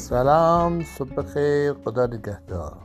سلام صبح خیر خدا نگهدار.